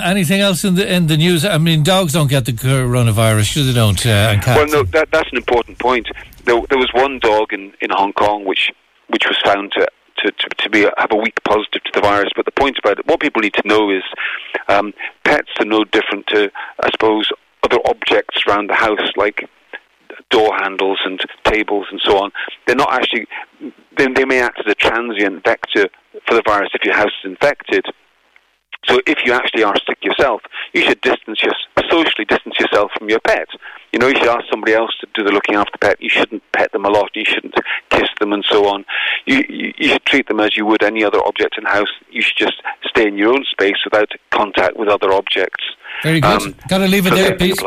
Uh, anything else in the in the news? I mean, dogs don't get the coronavirus, sure they don't. Uh. Well, no, that, that's an important point. There, there was one dog in, in Hong Kong which which was found to to, to, to be have a weak positive to the virus. But the point about it, what people need to know is um, pets are no different to, I suppose, other objects around the house, like door handles and tables and so on. They're not actually. They, they may act as a transient vector for the virus if your house is infected. So if you actually are sick yourself, you should distance your, socially distance yourself from your pet. You know, you should ask somebody else to do the looking after the pet. You shouldn't pet them a lot. You shouldn't kiss them and so on. You, you, you should treat them as you would any other object in the house. You should just stay in your own space without contact with other objects. Very good. Um, Got to leave it there, Pete.